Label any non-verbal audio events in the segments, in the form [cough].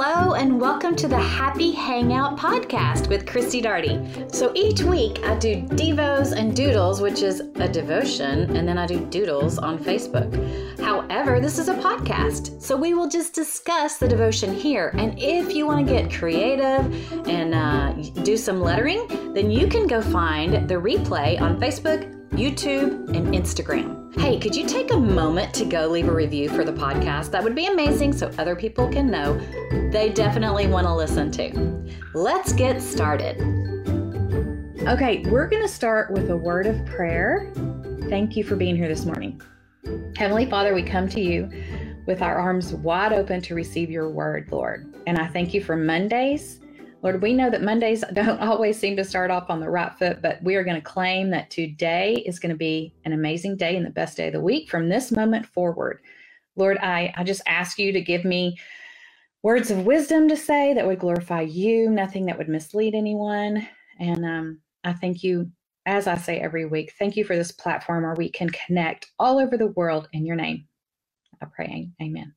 Hello, and welcome to the Happy Hangout podcast with Christie Darty. So each week I do Devos and Doodles, which is a devotion, and then I do Doodles on Facebook. However, this is a podcast, so we will just discuss the devotion here. And if you want to get creative and uh, do some lettering, then you can go find the replay on Facebook, YouTube, and Instagram. Hey, could you take a moment to go leave a review for the podcast? That would be amazing so other people can know they definitely want to listen to. Let's get started. Okay, we're going to start with a word of prayer. Thank you for being here this morning. Heavenly Father, we come to you with our arms wide open to receive your word, Lord. And I thank you for Mondays Lord, we know that Mondays [laughs] don't always seem to start off on the right foot, but we are going to claim that today is going to be an amazing day and the best day of the week from this moment forward. Lord, I, I just ask you to give me words of wisdom to say that would glorify you, nothing that would mislead anyone. And um, I thank you, as I say every week, thank you for this platform where we can connect all over the world in your name. I pray, amen.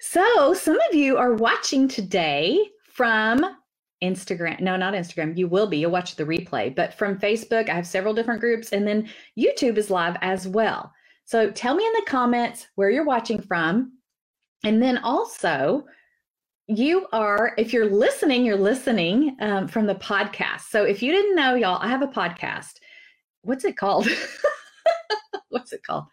So, some of you are watching today from Instagram. No, not Instagram. You will be. You'll watch the replay. But from Facebook, I have several different groups. And then YouTube is live as well. So tell me in the comments where you're watching from. And then also, you are, if you're listening, you're listening um, from the podcast. So if you didn't know, y'all, I have a podcast. What's it called? [laughs] What's it called?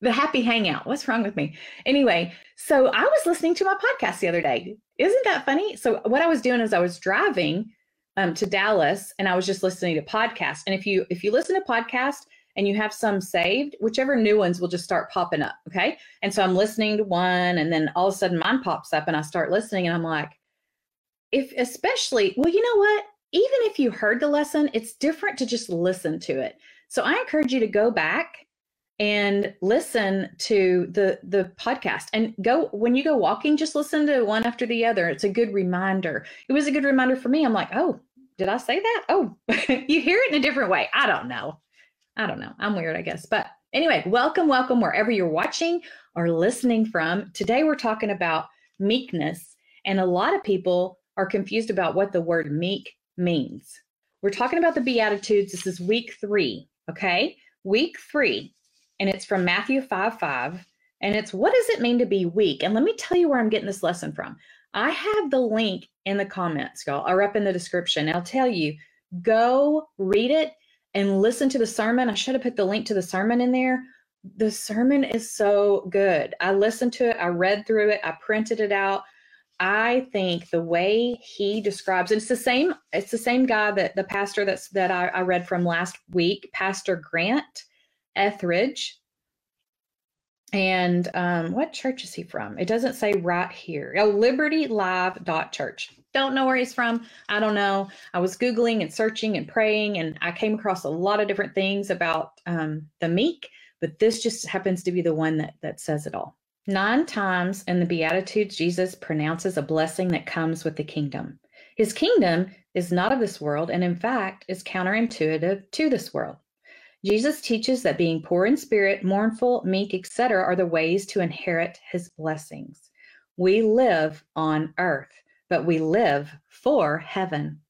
The Happy Hangout. What's wrong with me? Anyway, so I was listening to my podcast the other day. Isn't that funny? So what I was doing is I was driving um, to Dallas and I was just listening to podcasts. And if you if you listen to podcasts and you have some saved, whichever new ones will just start popping up. Okay. And so I'm listening to one and then all of a sudden mine pops up and I start listening and I'm like, if especially, well, you know what? Even if you heard the lesson, it's different to just listen to it. So I encourage you to go back and listen to the the podcast. And go when you go walking just listen to one after the other. It's a good reminder. It was a good reminder for me. I'm like oh did i say that? Oh [laughs] you hear it in a different way. I don't know. I don't know. I'm weird i guess. But anyway welcome welcome wherever you're watching or listening from. Today we're talking about meekness and a lot of people are confused about what the word meek means. We're talking about the beatitudes. This is week three okay? Week three and it's from Matthew 5 5. And it's what does it mean to be weak? And let me tell you where I'm getting this lesson from. I have the link in the comments, y'all, or up in the description. I'll tell you, go read it and listen to the sermon. I should have put the link to the sermon in there. The sermon is so good. I listened to it, I read through it, I printed it out. I think the way he describes it's the same, it's the same guy that the pastor that's that I, I read from last week, Pastor Grant Ethridge. And um, what church is he from? It doesn't say right here. Oh, Liberty Live Church. Don't know where he's from. I don't know. I was Googling and searching and praying, and I came across a lot of different things about um, the meek, but this just happens to be the one that, that says it all. Nine times in the Beatitudes, Jesus pronounces a blessing that comes with the kingdom. His kingdom is not of this world, and in fact, is counterintuitive to this world. Jesus teaches that being poor in spirit, mournful, meek, etc., are the ways to inherit his blessings. We live on earth, but we live for heaven.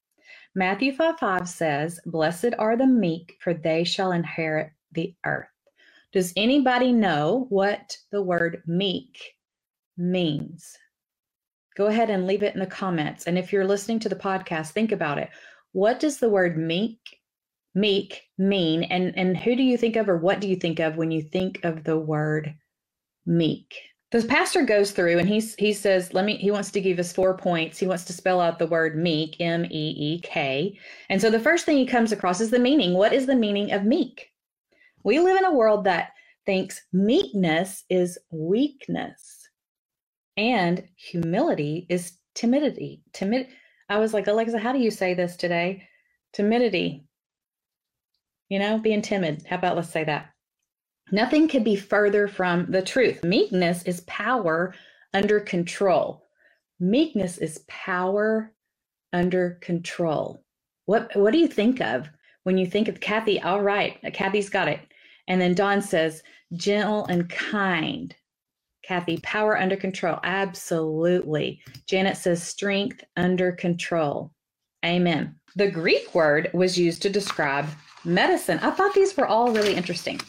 Matthew 5 5 says, Blessed are the meek, for they shall inherit the earth. Does anybody know what the word meek means? Go ahead and leave it in the comments. And if you're listening to the podcast, think about it. What does the word meek meek mean and and who do you think of or what do you think of when you think of the word meek? The pastor goes through and he's he says let me he wants to give us four points. He wants to spell out the word meek m-e-e-k and so the first thing he comes across is the meaning. What is the meaning of meek? We live in a world that thinks meekness is weakness and humility is timidity. Timid i was like alexa how do you say this today? Timidity you know, being timid. How about let's say that? Nothing could be further from the truth. Meekness is power under control. Meekness is power under control. What what do you think of when you think of Kathy? All right, Kathy's got it. And then Dawn says, gentle and kind. Kathy, power under control. Absolutely. Janet says strength under control. Amen. The Greek word was used to describe medicine. I thought these were all really interesting.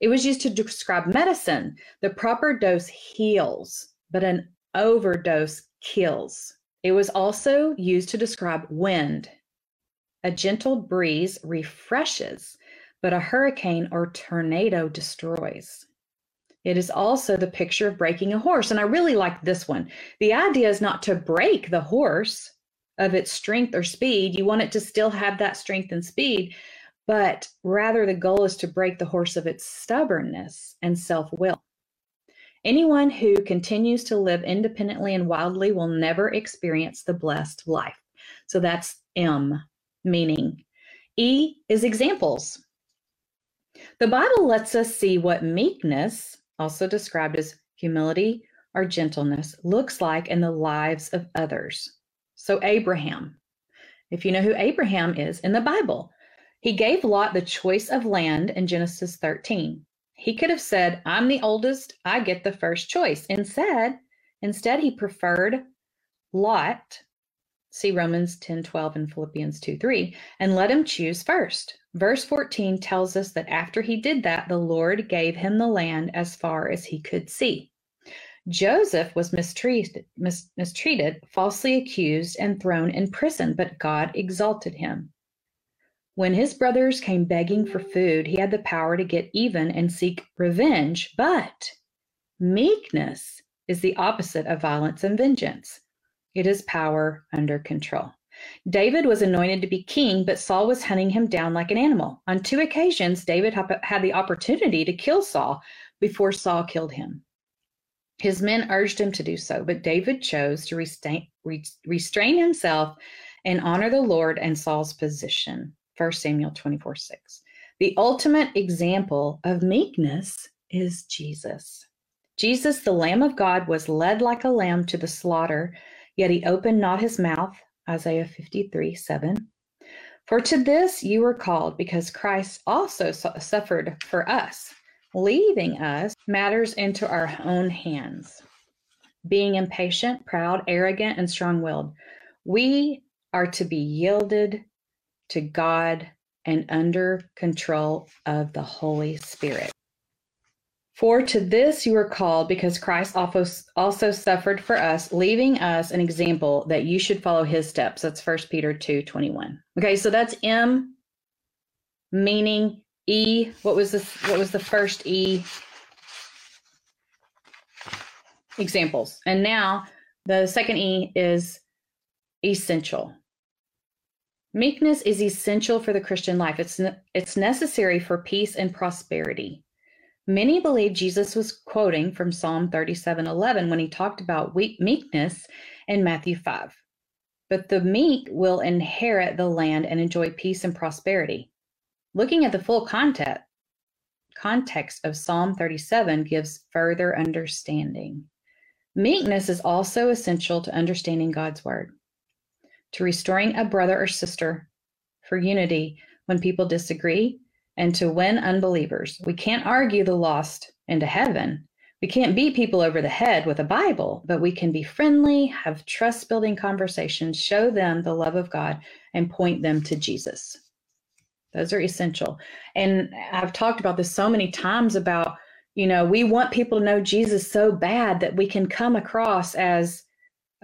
It was used to describe medicine. The proper dose heals, but an overdose kills. It was also used to describe wind. A gentle breeze refreshes, but a hurricane or tornado destroys. It is also the picture of breaking a horse. And I really like this one. The idea is not to break the horse of its strength or speed. You want it to still have that strength and speed, but rather the goal is to break the horse of its stubbornness and self will. Anyone who continues to live independently and wildly will never experience the blessed life. So that's M, meaning. E is examples. The Bible lets us see what meekness also described as humility or gentleness, looks like in the lives of others. So, Abraham, if you know who Abraham is in the Bible, he gave Lot the choice of land in Genesis 13. He could have said, I'm the oldest, I get the first choice. Instead, instead he preferred Lot, see Romans 10 12 and Philippians 2 3, and let him choose first. Verse 14 tells us that after he did that, the Lord gave him the land as far as he could see. Joseph was mistreated, mis- mistreated, falsely accused, and thrown in prison, but God exalted him. When his brothers came begging for food, he had the power to get even and seek revenge, but meekness is the opposite of violence and vengeance. It is power under control. David was anointed to be king, but Saul was hunting him down like an animal. On two occasions, David had the opportunity to kill Saul before Saul killed him. His men urged him to do so, but David chose to restrain, restrain himself and honor the Lord and Saul's position. 1 Samuel 24 6. The ultimate example of meekness is Jesus. Jesus, the Lamb of God, was led like a lamb to the slaughter, yet he opened not his mouth. Isaiah 53 7. For to this you were called, because Christ also suffered for us, leaving us matters into our own hands. Being impatient, proud, arrogant, and strong willed, we are to be yielded to God and under control of the Holy Spirit. For to this you are called, because Christ also suffered for us, leaving us an example that you should follow his steps. That's 1 Peter 2 21. Okay, so that's M, meaning E. What was this? What was the first E? Examples. And now the second E is essential. Meekness is essential for the Christian life. It's, it's necessary for peace and prosperity. Many believe Jesus was quoting from Psalm 37:11 when he talked about meekness in Matthew 5. But the meek will inherit the land and enjoy peace and prosperity. Looking at the full context, context of Psalm 37 gives further understanding. Meekness is also essential to understanding God's word, to restoring a brother or sister for unity when people disagree, and to win unbelievers. We can't argue the lost into heaven. We can't beat people over the head with a Bible, but we can be friendly, have trust building conversations, show them the love of God, and point them to Jesus. Those are essential. And I've talked about this so many times about, you know, we want people to know Jesus so bad that we can come across as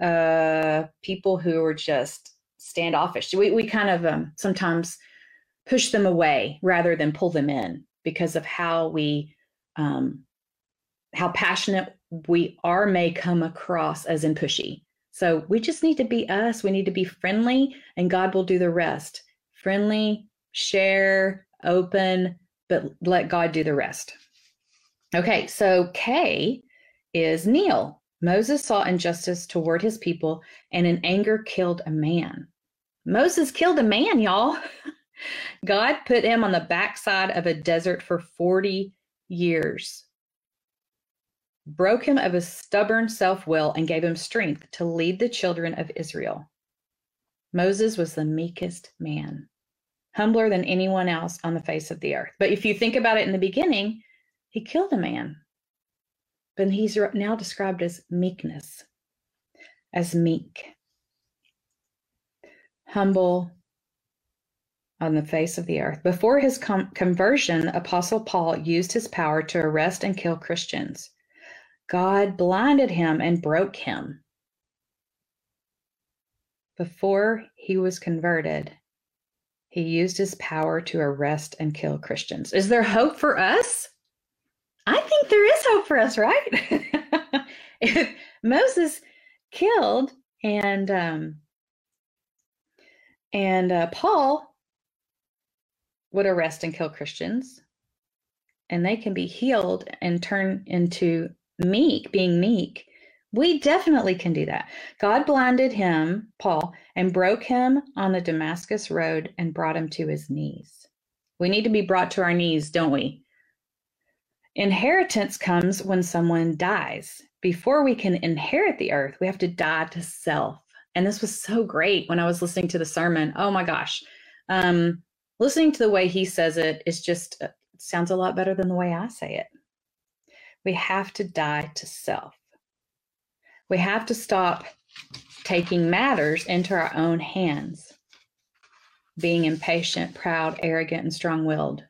uh, people who are just standoffish. We, we kind of um, sometimes push them away rather than pull them in because of how we um, how passionate we are may come across as in pushy. So we just need to be us. We need to be friendly and god will do the rest. Friendly share open but let god do the rest. Okay so k is kneel moses saw injustice toward his people and in anger killed a man moses killed a man y'all [laughs] God put him on the backside of a desert for 40 years, broke him of his stubborn self will, and gave him strength to lead the children of Israel. Moses was the meekest man, humbler than anyone else on the face of the earth. But if you think about it in the beginning, he killed a man. But he's now described as meekness, as meek, humble on the face of the earth. Before his com- conversion, Apostle Paul used his power to arrest and kill Christians. God blinded him and broke him. Before he was converted, he used his power to arrest and kill Christians. Is there hope for us? I think there is hope for us, right? [laughs] if Moses killed and um, and uh, Paul would arrest and kill Christians, and they can be healed and turn into meek, being meek, we definitely can do that. God blinded him, Paul, and broke him on the Damascus road and brought him to his knees. We need to be brought to our knees, don't we? Inheritance comes when someone dies. Before we can inherit the earth, we have to die to self. And this was so great when I was listening to the sermon. Oh my gosh. Um, listening to the way he says it is just uh, sounds a lot better than the way I say it. We have to die to self. We have to stop taking matters into our own hands, being impatient, proud, arrogant, and strong willed.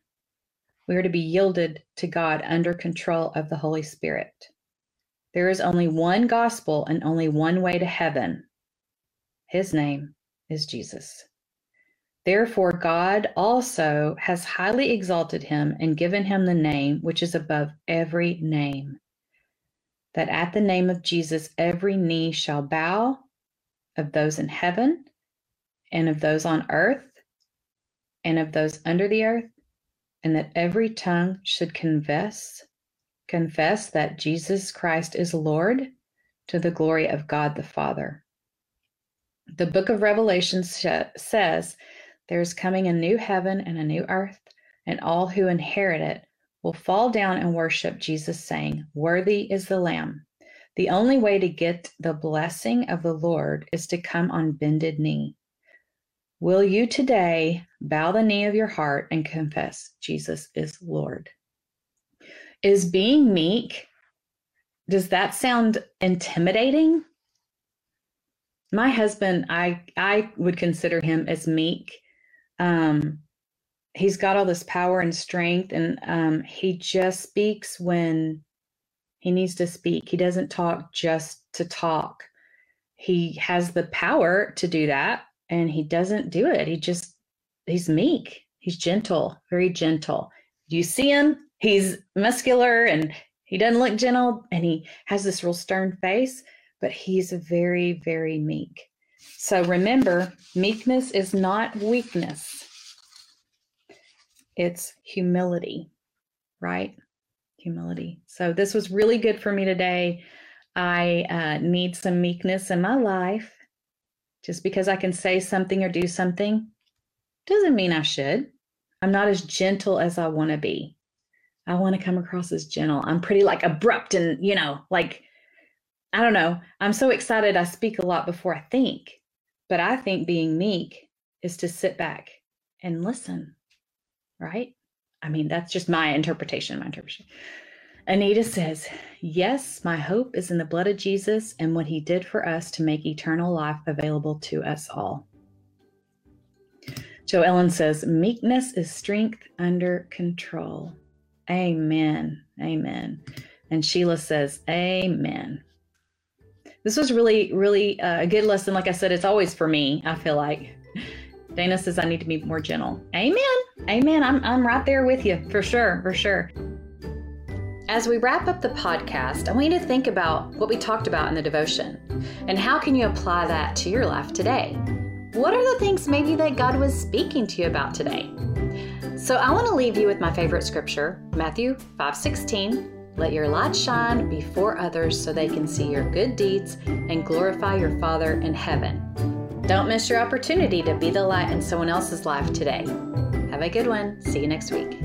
We are to be yielded to God under control of the Holy Spirit. There is only one gospel and only one way to heaven. His name is Jesus. Therefore, God also has highly exalted him and given him the name which is above every name, that at the name of Jesus every knee shall bow of those in heaven and of those on earth and of those under the earth and that every tongue should confess confess that Jesus Christ is Lord to the glory of God the Father. The book of Revelation says there's coming a new heaven and a new earth and all who inherit it will fall down and worship Jesus, saying, Worthy is the Lamb. The only way to get the blessing of the Lord is to come on bended knee. Will you today bow the knee of your heart and confess Jesus is Lord? Is being meek, does that sound intimidating? My husband, I I would consider him as meek. Um, he's got all this power and strength and um, he just speaks when he needs to speak he doesn't talk just to talk he has the power to do that and he doesn't do it he just he's meek he's gentle very gentle you see him he's muscular and he doesn't look gentle and he has this real stern face but he's very very meek so remember meekness is not weakness it's humility, right? Humility. So this was really good for me today. I uh, need some meekness in my life. Just because I can say something or do something doesn't mean I should. I'm not as gentle as I want to be. I want to come across as gentle. I'm pretty like abrupt and, you know, like, I don't know. I'm so excited. I speak a lot before I think. But I think being meek is to sit back and listen right? I mean, that's just my interpretation, my interpretation. Anita says, Yes, my hope is in the blood of Jesus and what he did for us to make eternal life available to us all. Joe Ellen says, Meekness is strength under control. Amen. Amen. And Sheila says, Amen. This was really, really uh, a good lesson. Like I said, it's always for me, I feel like. Dana says I need to be more gentle. Amen. Amen. I'm, I'm right there with you for sure, for sure. As we wrap up the podcast, I want you to think about what we talked about in the devotion and how can you apply that to your life today? What are the things maybe that God was speaking to you about today? So I want to leave you with my favorite scripture, Matthew 5:16. Let your light shine before others so they can see your good deeds and glorify your Father in heaven. Don't miss your opportunity to be the light in someone else's life today. Have a good one. See you next week.